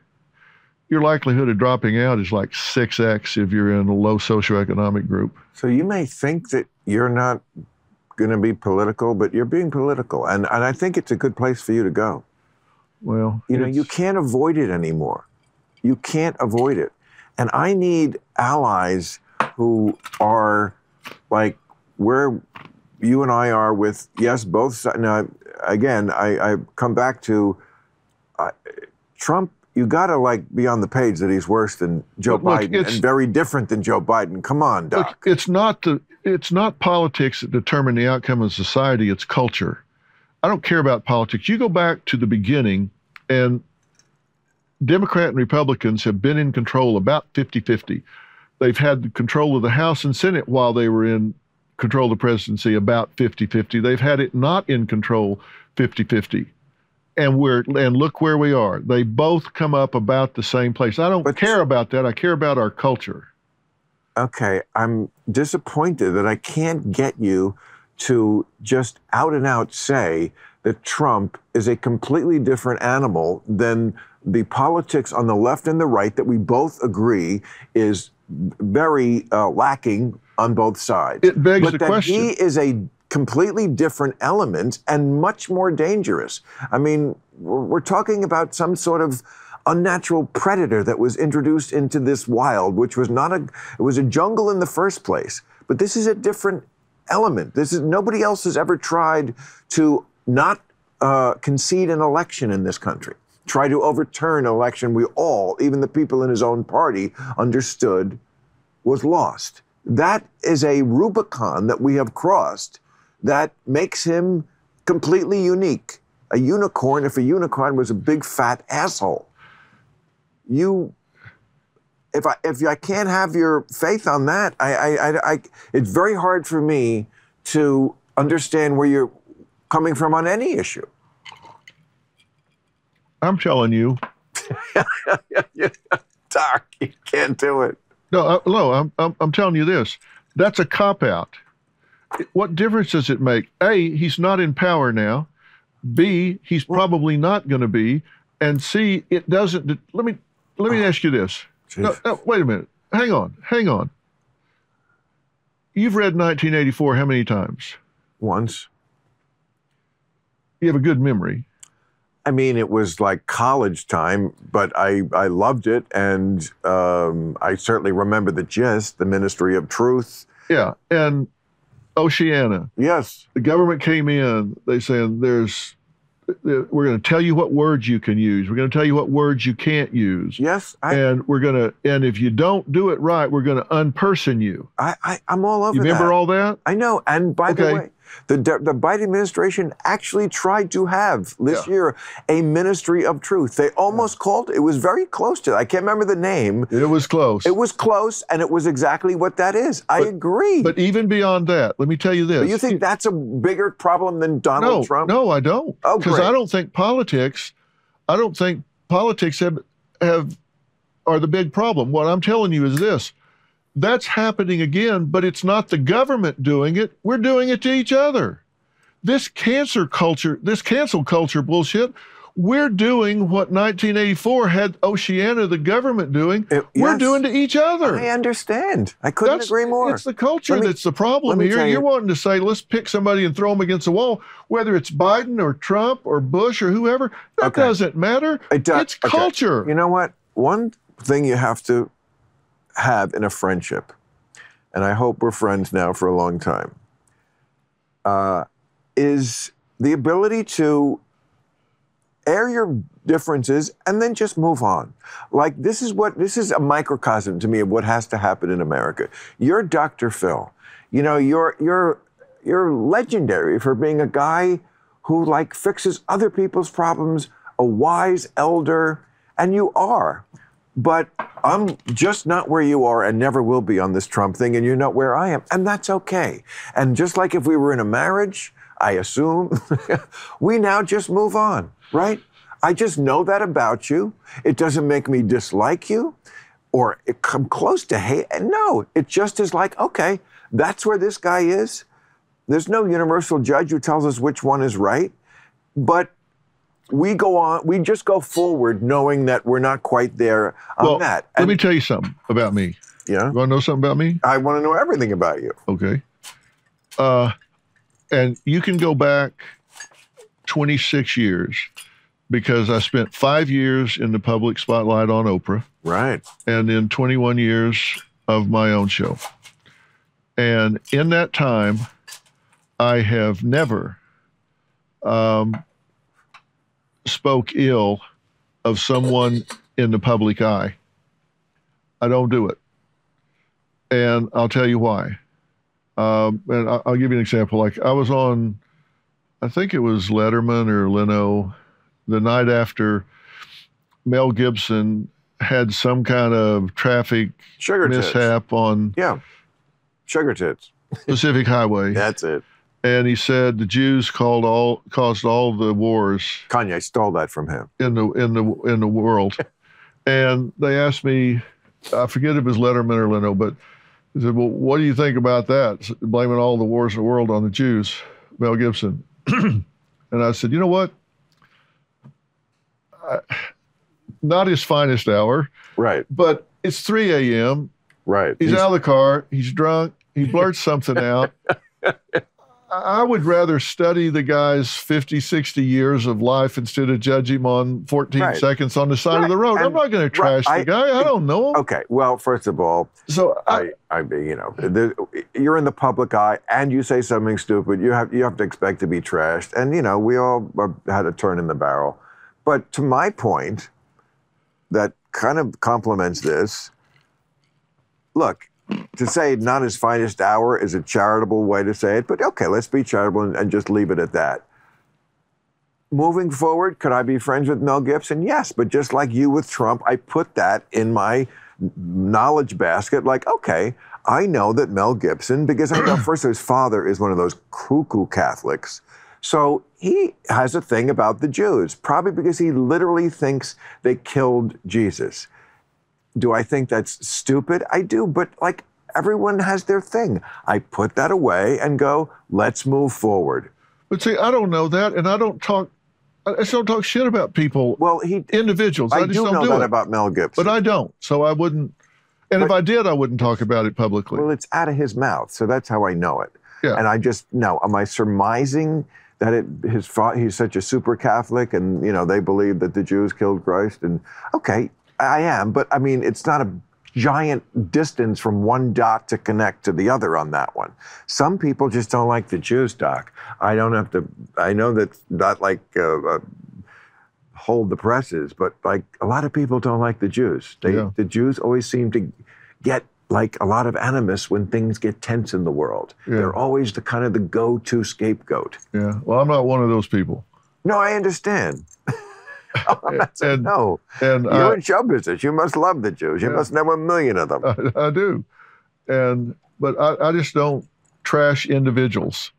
your likelihood of dropping out is like 6x if you're in a low socioeconomic group. So you may think that you're not going to be political, but you're being political, and and I think it's a good place for you to go. Well, You know, you can't avoid it anymore. You can't avoid it. And I need allies who are like where you and I are with, yes, both sides. Now, again, I, I come back to uh, Trump. You got to like be on the page that he's worse than Joe Look, Biden and very different than Joe Biden. Come on, Doc. Look, it's not the it's not politics that determine the outcome of society, it's culture. I don't care about politics. You go back to the beginning and Democrat and Republicans have been in control about 50-50. They've had control of the House and Senate while they were in control of the presidency about 50-50. They've had it not in control 50-50. and we're and look where we are. They both come up about the same place. I don't But- care about that. I care about our culture. Okay, I'm disappointed that I can't get you to just out and out say that Trump is a completely different animal than the politics on the left and the right that we both agree is very uh, lacking on both sides. It begs but the that question. he is a completely different element and much more dangerous. I mean, we're, we're talking about some sort of unnatural predator that was introduced into this wild, which was not a it was a jungle in the first place. But this is a different element. This is nobody else has ever tried to not uh, concede an election in this country. Try to overturn an election we all, even the people in his own party, understood was lost. That is a Rubicon that we have crossed that makes him completely unique. A unicorn, if a unicorn was a big fat asshole, you, if I if I can't have your faith on that, I, I, I, I it's very hard for me to understand where you're coming from on any issue. I'm telling you. Doc, you can't do it. No, uh, no. I'm, I'm I'm telling you this. That's a cop out. What difference does it make? A, he's not in power now. B, he's probably not going to be. And C, it doesn't. Let me let me ask you this. No, no, wait a minute. Hang on. Hang on. You've read 1984 how many times? Once. You have a good memory. I mean, it was like college time, but I, I loved it. And um, I certainly remember the gist, the Ministry of Truth. Yeah. And Oceania, Yes. the government came in. They said, "There's, we're going to tell you what words you can use. We're going to tell you what words you can't use, Yes. I, and we're going to. And if you don't do it right, we're going to unperson you. I, I, I'm all over You remember that. all that? I know. And by the way, the, the Biden administration actually tried to have this Yeah. year a Ministry of Truth. They almost called it was very close to. I can't remember the name. It was close. It was close, and it was exactly what that is. I agree. but even beyond that, let me tell you this. But you think that's a bigger problem than Donald no, Trump? No, I don't. Oh, Because. I don't think politics, I don't think politics have have are the big problem. What I'm telling you is this. That's happening again, but it's not the government doing it. We're doing it to each other. This cancer culture, this cancel culture bullshit, we're doing what 1984 had Oceania, the government, doing. It- We're yes. doing to each other. I understand. I couldn't That's- agree more. It's the culture me- that's the problem here. you- You're wanting to say, let's pick somebody and throw them against the wall, whether it's Biden or Trump or Bush or whoever. That Okay. doesn't matter. It does- It's okay. culture. You know what? One thing you have to have in a friendship, and I hope we're friends now for a long time, uh, is the ability to air your differences and then just move on. Like this is what this is a microcosm to me of what has to happen in America. You're Dr. Phil. You know, you're you're you're legendary for being a guy who like fixes other people's problems, a wise elder, and you are. But I'm just not where you are and never will be on this Trump thing, and you're not where I am. And that's okay. And just like if we were in a marriage, I assume, we now just move on, right? I just know that about you. It doesn't make me dislike you or come close to hate. No, it just is like, okay, that's where this guy is. There's no universal judge who tells us which one is right. But we go on, we just go forward knowing that we're not quite there on well, that. let me tell you something about me. yeah, You want to know something about me? I want to know everything about you. Okay. Uh, and you can go back 26 years because I spent five years in the public spotlight on Oprah. Right. and then 21 years of my own show. And in that time, I have never um, spoke ill of someone in the public eye. I don't do it. And I'll tell you why. Um, and I'll give you an example. Like I was on, I think it was Letterman or Leno, the night after Mel Gibson had some kind of traffic Sugar tits. mishap on Yeah. Sugar tits. Pacific Highway. That's it. And he said the Jews called all caused all the wars Kanye stole that from him. in the in the in the world. and they asked me, I forget if it was Letterman or Leno, but they said, "Well, what do you think about that? Blaming all the wars in the world on the Jews?" Mel Gibson, and I said, "You know what? I, not his finest hour, Right, but it's 3 a.m. right. He's, out of the car. He's drunk. He blurts something out. I I would rather study the guy's 50, 60 years of life instead of judge him on 14 Right. seconds on the side of the Right. road. I'm not going to trash I- the guy. I don't know him. Okay, well, first of all, So I, I, I, you know, there, you're in the public eye, and you say something stupid, you have you have to expect to be trashed, and you know, we all are- had a turn in the barrel. But to my point, that kind of complements this. Look, to say not his finest hour is a charitable way to say it, but okay, let's be charitable and, and just leave it at that. Moving forward, could I be friends with Mel Gibson? Yes, but just like you with Trump, I put that in my knowledge basket. Like, okay, I know that Mel Gibson, because I know first his father is one of those cuckoo Catholics. So he has a thing about the Jews, probably because he literally thinks they killed Jesus. Do I think that's stupid? I do, but like everyone has their thing. I put that away and go, let's move forward. but see, I don't know that, and I don't talk. I just don't talk shit about people, Well, he individuals. I, I just do don't know do that it. about Mel Gibson. but I don't. So I wouldn't. And if I did, I wouldn't talk about it publicly. Well, it's out of his mouth, so that's how I know it. Yeah. And I just no. Am I surmising that it his fa- he's such a super Catholic, and you know they believe that the Jews killed Christ? And okay, I am, but I mean it's not a giant distance from one dot to connect to the other on that one. Some people just don't like the Jews, Doc. I don't have to. I know that's not like. Uh, uh, hold the presses but like a lot of people don't like the jews they Yeah. the jews always seem to get like a lot of animus when things get tense in the world. Yeah. They're always the kind of the go-to scapegoat. yeah. Well, I'm not one of those people. No, I understand. Oh, not saying And- no. And You're I, in show business. You must love the Jews. You Yeah. must know a million of them. I, I do, and but I, I just don't trash individuals.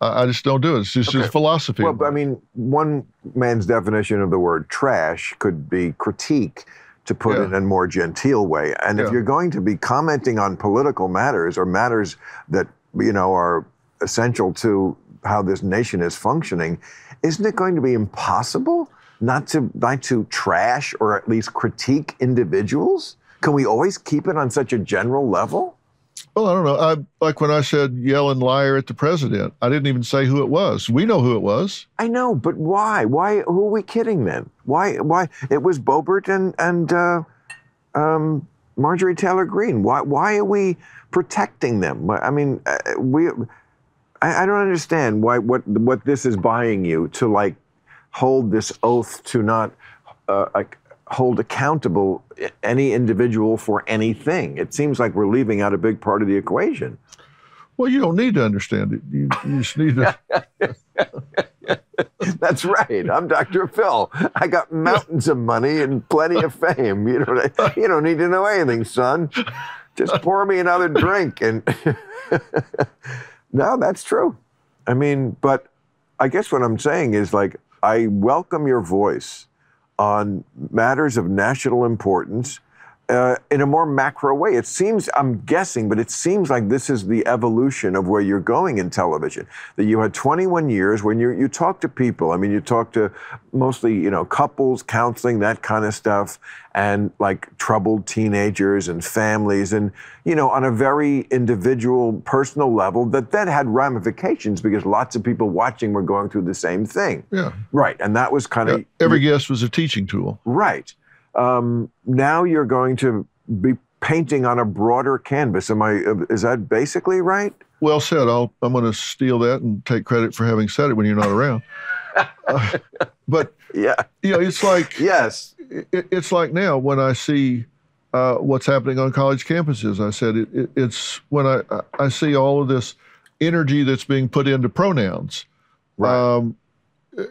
I, I just don't do it. It's just, Okay. just philosophy. Well, I mean, one man's definition of the word trash could be critique, to put Yeah. it in a more genteel way. And if you're going to be commenting on political matters or matters that you know are essential to how this nation is functioning, isn't it going to be impossible not to not to trash or at least critique individuals? Can we always keep it on such a general level? Well, I don't know. I like when I said yelling liar at the president. I didn't even say who it was. We know who it was. I know, but why? Why? Who are we kidding then? Why? Why? It was Boebert and and uh, um, Marjorie Taylor Greene. Why? Why are we protecting them? I mean, uh, we. I, I don't understand why what what this is buying you to like hold this oath to not uh, hold accountable any individual for anything. It seems like we're leaving out a big part of the equation. Well, you don't need to understand it. You, you just need to. That's right. I'm Dr. Phil. I got mountains of money and plenty of fame. You don't, you don't need to know anything, son. Just pour me another drink. And no, that's true. I mean, but I guess what I'm saying is like, I welcome your voice on matters of national importance uh, in a more macro way. It seems, I'm guessing, but it seems like this is the evolution of where you're going in television. That you had 21 years when you you talk to people. I mean, you talk to mostly you know couples, counseling, that kind of stuff, and like troubled teenagers and families, and you know on a very individual, personal level. That then had ramifications because lots of people watching were going through the same thing. Yeah. Right, and that was kind of Every guest was a teaching tool. Right. Um, now you're going to be painting on a broader canvas. Am I? Is that basically right? Well said. I'll, I'm going to steal that and take credit for having said it when you're not around. Uh, but Yeah. you know, it's like Yes. it, it's like now when I see uh, what's happening on college campuses. I said it, it, it's when I I see all of this energy that's being put into pronouns. Right. Um,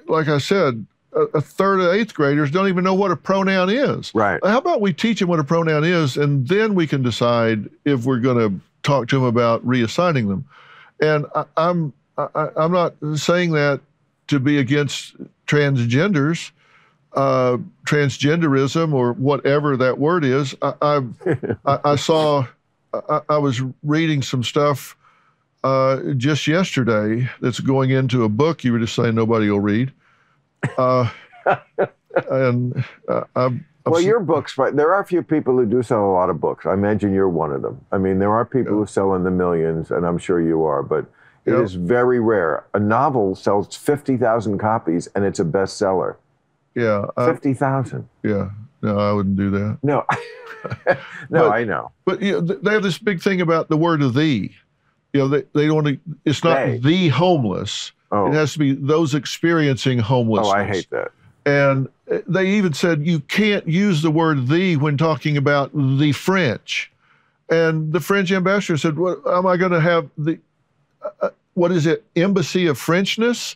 like I said, a, third of eighth graders don't even know what a pronoun is. Right. How about we teach them what a pronoun is, and then we can decide if we're going to talk to them about reassigning them. And I, I'm I, I'm not saying that to be against transgenders, uh, transgenderism, or whatever that word is. I, I, I, I saw, I, I was reading some stuff uh, just yesterday that's going into a book you were just saying nobody will read. Uh, and uh, I'm, I'm Well, your books, right? There are a few people who do sell a lot of books. I imagine you're one of them. I mean, there are people Yeah. who sell in the millions, and I'm sure you are, but it is very rare. A novel sells 50,000 copies and it's a bestseller. yeah, I, 50,000. yeah. No, I wouldn't do that. No. no, But- I know. But you know, they have this big thing about the word of thee. You know, they, they don't. It's not They. the homeless. Oh, It has to be those experiencing homelessness. oh I hate that. And uh, they even said you can't use the word "the" when talking about the French. And the French ambassador said, "What am I going to have the? Uh, uh, what is it? Embassy of Frenchness?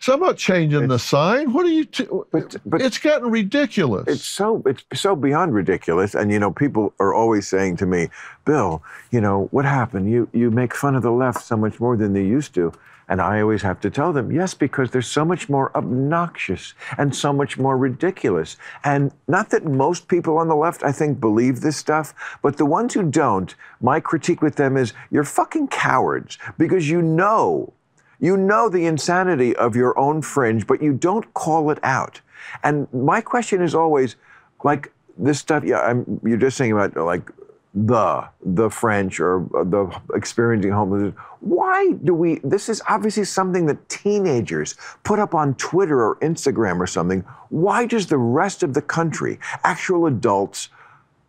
So I'm not changing the sign. What are you? T- But, but it's gotten ridiculous. it's so it's so beyond ridiculous and you know people are always saying to me bill you know what happened you you make fun of the left so much more than they used to and i always have to tell them yes because they're so much more obnoxious and so much more ridiculous and not that most people on the left i think believe this stuff but the ones who don't my critique with them is you're fucking cowards because you know you know the insanity of your own fringe, but you don't call it out. And my question is always, like this stuff. Yeah, I'm, you're just saying about like the the French or uh, the experiencing homelessness. Why do we? This is obviously something that teenagers put up on Twitter or Instagram or something. Why does the rest of the country, actual adults?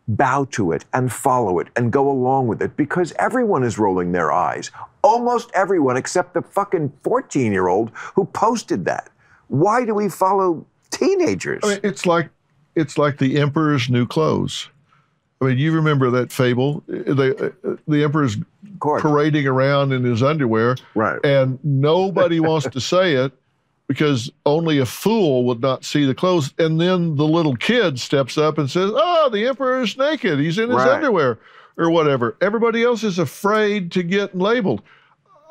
bow to it and follow it and go along with it because everyone is rolling their eyes. Almost everyone except the fucking 14 year old who posted that. Why do we follow teenagers? I mean, it's like it's like the emperor's new clothes. I mean, you remember that fable? The the emperor's parading around in his underwear, Right. and nobody wants to say it because only a fool would not see the clothes. And then the little kid steps up and says, "Oh, the emperor's naked. He's in his Right. underwear." Or whatever. Everybody else is afraid to get labeled.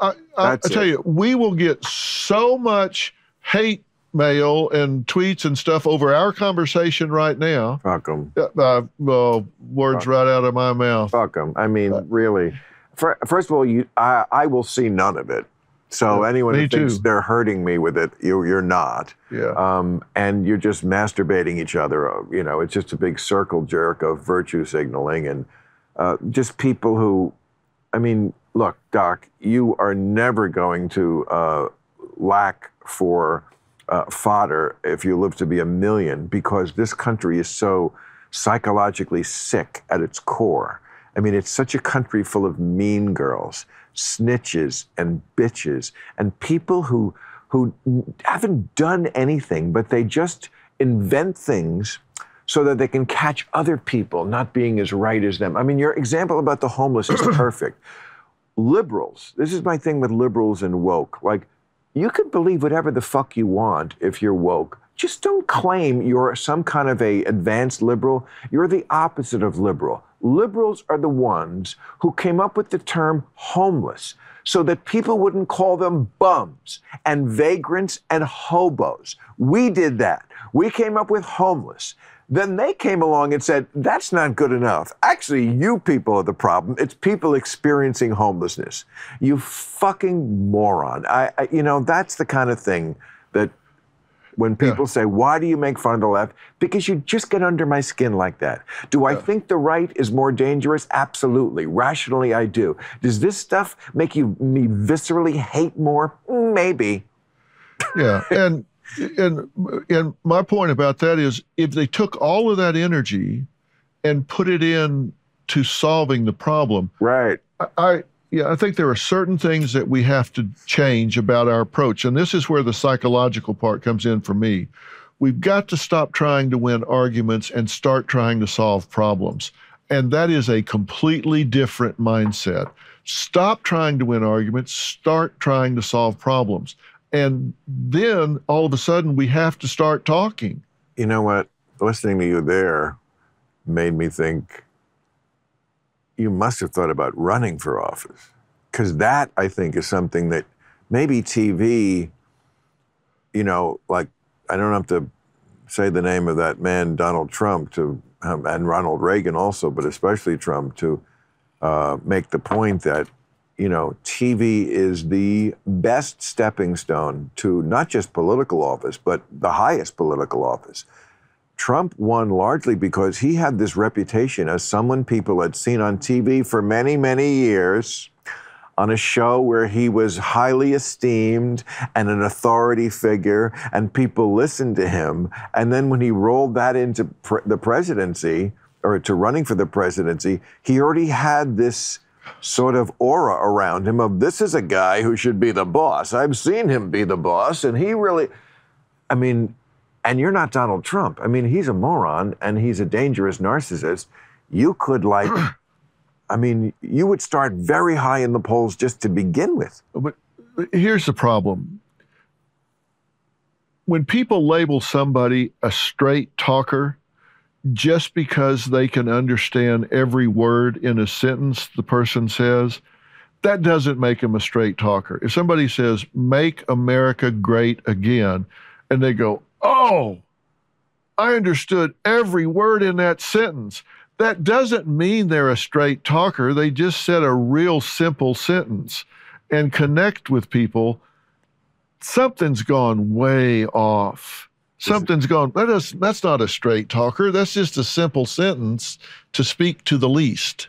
I, I, I tell it. you, we will get so much hate mail and tweets and stuff over our conversation right now. Fuck them. Uh, well, words right out of my mouth. Fuck them. I mean, really. Fir- First of all, you, I, I will see none of it. So Yeah, anyone who thinks too. they're hurting me with it, you, you're not. Yeah. um, and you're just masturbating each other. uh, You know, it's just a big circle jerk of virtue signaling and uh, just people who, I mean, look, Doc, you are never going to uh, lack for uh, fodder if you live to be a million because this country is so psychologically sick at its core. I mean, it's such a country full of mean girls, snitches, and bitches, and people who who haven't done anything, but they just invent things so that they can catch other people not being as right as them. I mean, your example about the homeless is perfect. Liberals, this is my thing with liberals and woke. Like, you can believe whatever the fuck you want if you're woke. Just don't claim you're some kind of a advanced liberal. You're the opposite of liberal. Liberals are the ones who came up with the term homeless so that people wouldn't call them bums and vagrants and hobos. We did that. We came up with homeless. Then they came along and said, that's not good enough. Actually, you people are the problem. It's people experiencing homelessness. You fucking moron. I, I you know, that's the kind of thing that when Yeah. people say, why do you make fun of the left? Because you just get under my skin like that. Do I think the right is more dangerous? Absolutely. Rationally, I do. Does this stuff make you me viscerally hate more? Maybe. yeah and and and my point about that is if they took all of that energy and put it in to solving the problem Right. I, I yeah i think there are certain things that we have to change about our approach. And this is where the psychological part comes in for me. We've got to stop trying to win arguments and start trying to solve problems. And that is a completely different mindset. Stop trying to win arguments. Start trying to solve problems and then all of a sudden we have to start talking You know what? Listening to you there made me think you must have thought about running for office. Because that, I think, is something that maybe TV, you know, like I don't have to say the name of that man, Donald Trump, to um, and Ronald Reagan also, but especially Trump, to uh, make the point that you know TV is the best stepping stone to not just political office, but the highest political office. Trump won largely because he had this reputation as someone people had seen on TV for many, many years on a show where he was highly esteemed and an authority figure, and people listened to him. And then when he rolled that into pre- the presidency or to running for the presidency, he already had this sort of aura around him of this is a guy who should be the boss. I've seen him be the boss, and he really, I mean, and you're not Donald Trump. I mean, he's a moron and he's a dangerous narcissist. You could like. I mean, you would start very high in the polls just to begin with. But here's the problem. When people label somebody a straight talker just because they can understand every word in a sentence the person says, that doesn't make them a straight talker. If somebody says, make America great again, and they go, oh, I understood every word in that sentence that doesn't mean they're a straight talker. They just said a real simple sentence and connect with people. Something's gone way off. Something's gone. That is, that's not a straight talker. That's just a simple sentence to speak to the least.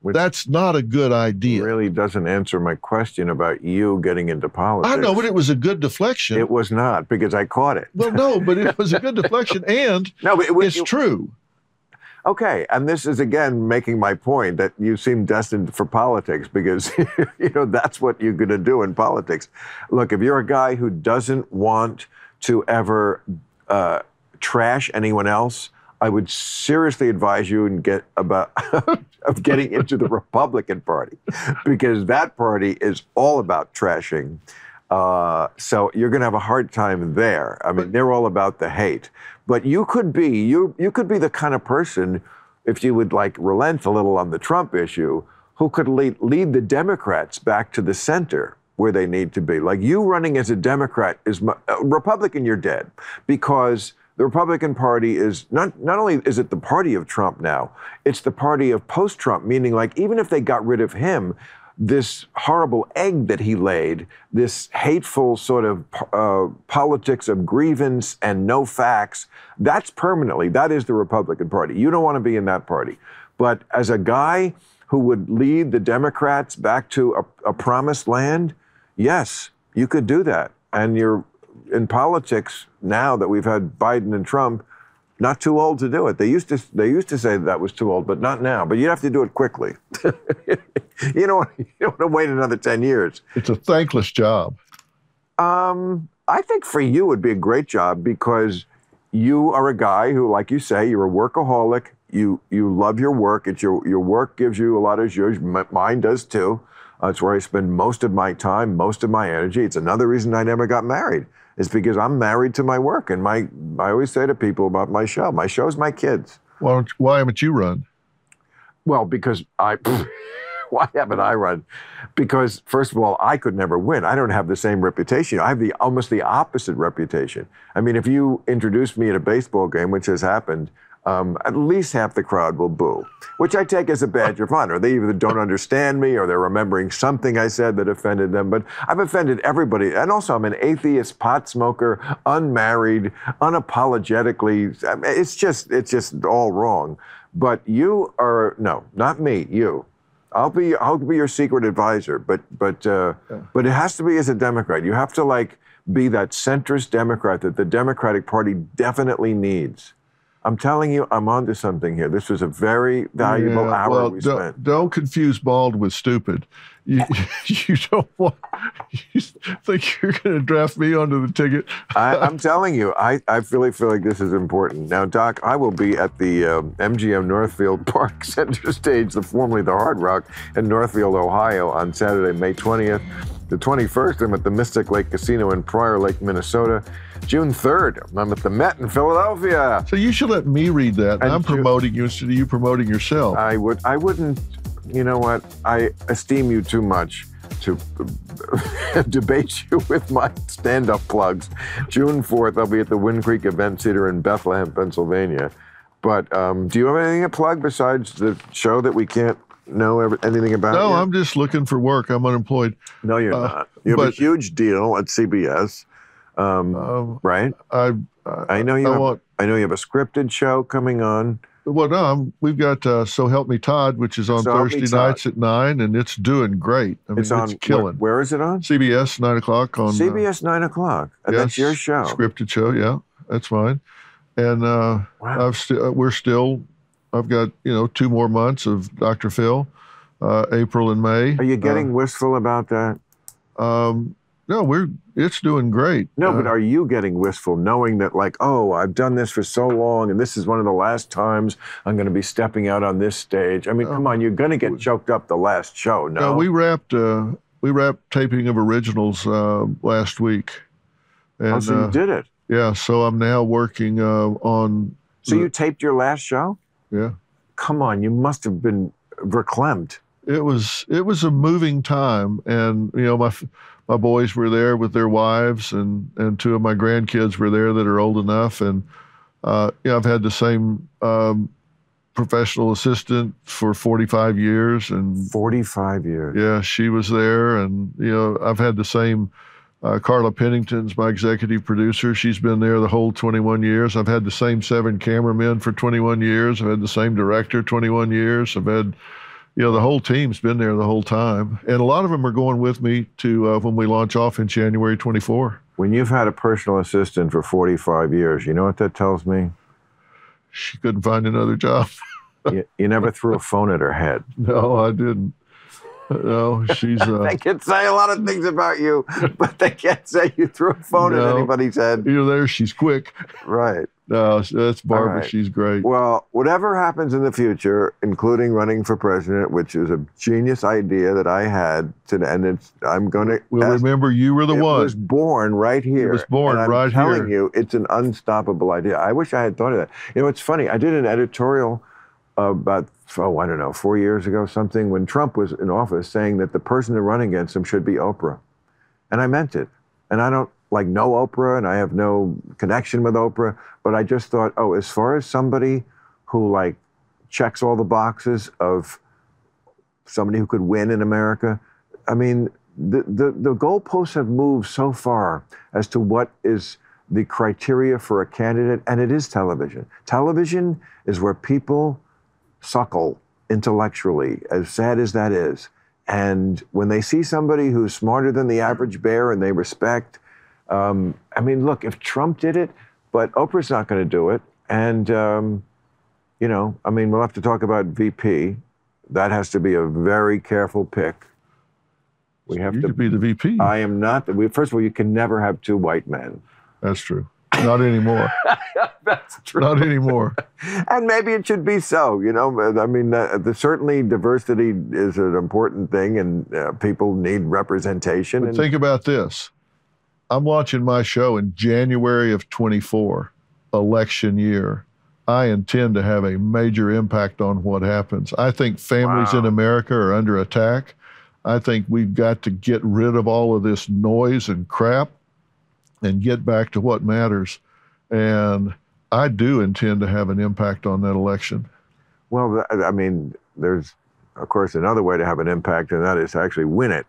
Which that's not a good idea. It really doesn't answer my question about you getting into politics. I know, but it was a good deflection. It was not because I caught it. Well, no, but it was a good deflection, and no, but it, it's it, true. Okay, and this is again making my point that you seem destined for politics because you know that's what you're going to do in politics. Look, if you're a guy who doesn't want to ever uh, trash anyone else, I would seriously advise you and get about of getting into the Republican Party because that party is all about trashing. Uh, so you're going to have a hard time there. I mean, they're all about the hate. But you could be you you could be the kind of person, if you would like relent a little on the Trump issue, who could lead, lead the Democrats back to the center where they need to be. Like you running as a Democrat is uh, Republican, you're dead because the Republican Party is not not only is it the party of Trump now, it's the party of post-Trump, meaning like even if they got rid of him, this horrible egg that he laid, this hateful sort of uh, politics of grievance and no facts, that's permanently, that is the Republican Party. You don't want to be in that party. But as a guy who would lead the Democrats back to a, a promised land, yes, you could do that. And you're in politics now that we've had Biden and Trump, not too old to do it. They used to they used to say that was too old, but not now. But you have to do it quickly. you don't you don't want to wait another ten years. It's a thankless job. Um, I think for you it would be a great job because you are a guy who, like you say, you're a workaholic. You you love your work. It's your your work gives you a lot of joy. Mine does too. Uh, it's where I spend most of my time, most of my energy. It's another reason I never got married is because I'm married to my work. And my, I always say to people about my show, my show's my kids. Why, why haven't you run? Well, because I, why haven't I run? Because first of all, I could never win. I don't have the same reputation. I have the almost the opposite reputation. I mean, if you introduced me at a baseball game, which has happened, um, at least half the crowd will boo, which I take as a badge of honor. They either don't understand me or they're remembering something I said that offended them. But I've offended everybody. And also, I'm an atheist, pot smoker, unmarried, unapologetically. It's just, it's just all wrong. But you are, no, not me, you. I'll be, I'll be your secret advisor. But, but, uh, yeah. but it has to be as a Democrat. You have to like be that centrist Democrat that the Democratic Party definitely needs. I'm telling you, I'm onto something here. This was a very valuable yeah, hour well, we don't, spent. Don't confuse bald with stupid. You, you don't want. You think you're going to draft me onto the ticket? I, am telling you, I, I really feel like this is important. Now, Doc, I will be at the um, MGM Northfield Park Center Stage, the formerly the Hard Rock in Northfield, Ohio, on Saturday, May 20th. The 21st, I'm at the Mystic Lake Casino in Prior Lake, Minnesota. June 3rd, I'm at the Met in Philadelphia. So you should let me read that. And I'm promoting you instead of you promoting yourself. I would. I wouldn't. You know what? I esteem you too much to debate you with my stand-up plugs. June 4th, I'll be at the Wind Creek Event Center in Bethlehem, Pennsylvania. But um, do you have anything to plug besides the show that we can't know every, anything about? No, yet? I'm just looking for work. I'm unemployed. No, you're uh, not. You have a huge deal at CBS, um, Um, right? I, I, I know you. I have, want. I know you have a scripted show coming on. Well, no, we've got uh, So Help Me Todd, which is on So Thursday nights at nine, and it's doing great. I mean, it's on. killing. where- where is it on? CBS nine o'clock on uh, CBS nine o'clock, and that's your show. scripted show. Yeah, that's fine. And uh, Wow. I've st- we're still. I've got you know two more months of Dr. Phil, uh, April and May. Are you getting wistful about that? Uh, um, no, we're it's doing great. No, but Uh, are you getting wistful knowing that, like, oh, I've done this for so long and this is one of the last times I'm going to be stepping out on this stage? I mean, No. come on, you're going to get choked up the last show, no? no, we wrapped uh, we wrapped taping of originals uh, last week. And, oh, so you uh, did it. Yeah, so I'm now working uh, on. So the- you taped your last show? Yeah, Come on, you must have been verklempt. It was it was a moving time, and you know my my boys were there with their wives, and and two of my grandkids were there that are old enough, and uh, you know I've had the same um, professional assistant for 45 years, and 45 years. yeah, she was there, and you know I've had the same. Uh, Carla Pennington's my executive producer. She's been there the whole 21 years. I've had the same seven cameramen for 21 years. I've had the same director 21 years. I've had, you know, the whole team's been there the whole time, and a lot of them are going with me to uh, when we launch off in January 24. When you've had a personal assistant for 45 years, you know what that tells me? She couldn't find another job. you, you never threw a phone at her head. no, I didn't. No, she's. Uh, They can say a lot of things about you, but they can't say you threw a phone at anybody's head. You're there she's quick. Right. No, that's Barbara. right. She's great. Well, whatever happens in the future, including running for president, which is a genius idea that I had, to, and it's I'm going to. We'll remember you were the it one. was born right here. was born and I'm right telling here. you, it's an unstoppable idea. I wish I had thought of that. You know, it's funny. I did an editorial about oh I don't know four years ago something when Trump was in office saying that the person to run against him should be Oprah, and I meant it. And I don't like know Oprah, and I have no connection with Oprah, but I just thought, oh, as far as somebody who like checks all the boxes of somebody who could win in America. I mean, the, the, the goalposts have moved so far as to what is the criteria for a candidate, and it is television. Television is where people suckle intellectually, as sad as that is. And when they see somebody who's smarter than the average bear and they respect, um, I mean, look, if Trump did it, but Oprah's not going to do it. And, um, you know, I mean, we'll have to talk about VP. That has to be a very careful pick. We have you to. be the VP. I am not. We, first of all, you can never have two white men. That's true. Not anymore. That's true. Not anymore. and maybe it should be so. You know, I mean, uh, the, certainly diversity is an important thing, and uh, people need representation. But and, think about this. I'm launching my show in January of 24, election year. I intend to have a major impact on what happens. I think families Wow. in America are under attack. I think we've got to get rid of all of this noise and crap and get back to what matters. And I do intend to have an impact on that election. Well, I mean, there's, of course, another way to have an impact, and that is to actually win it.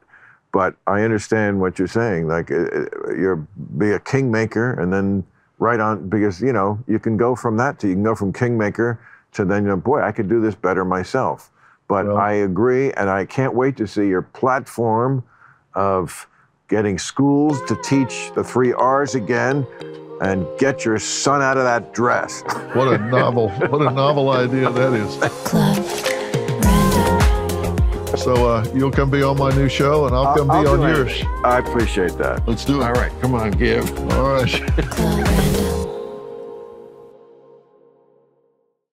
But I understand what you're saying. Like, uh, uh, you're be a kingmaker, and then right on because you know you can go from that to you can go from kingmaker to then you know, boy, I could do this better myself. But Well- I agree, and I can't wait to see your platform of getting schools to teach the three R's again, and get your son out of that dress. What a novel, what a novel idea that is. Club Random. So uh, you'll come be on my new show, and I'll come I'll be on yours. anything. I appreciate that. Let's do it. All right, come on, give. All right. Club Random.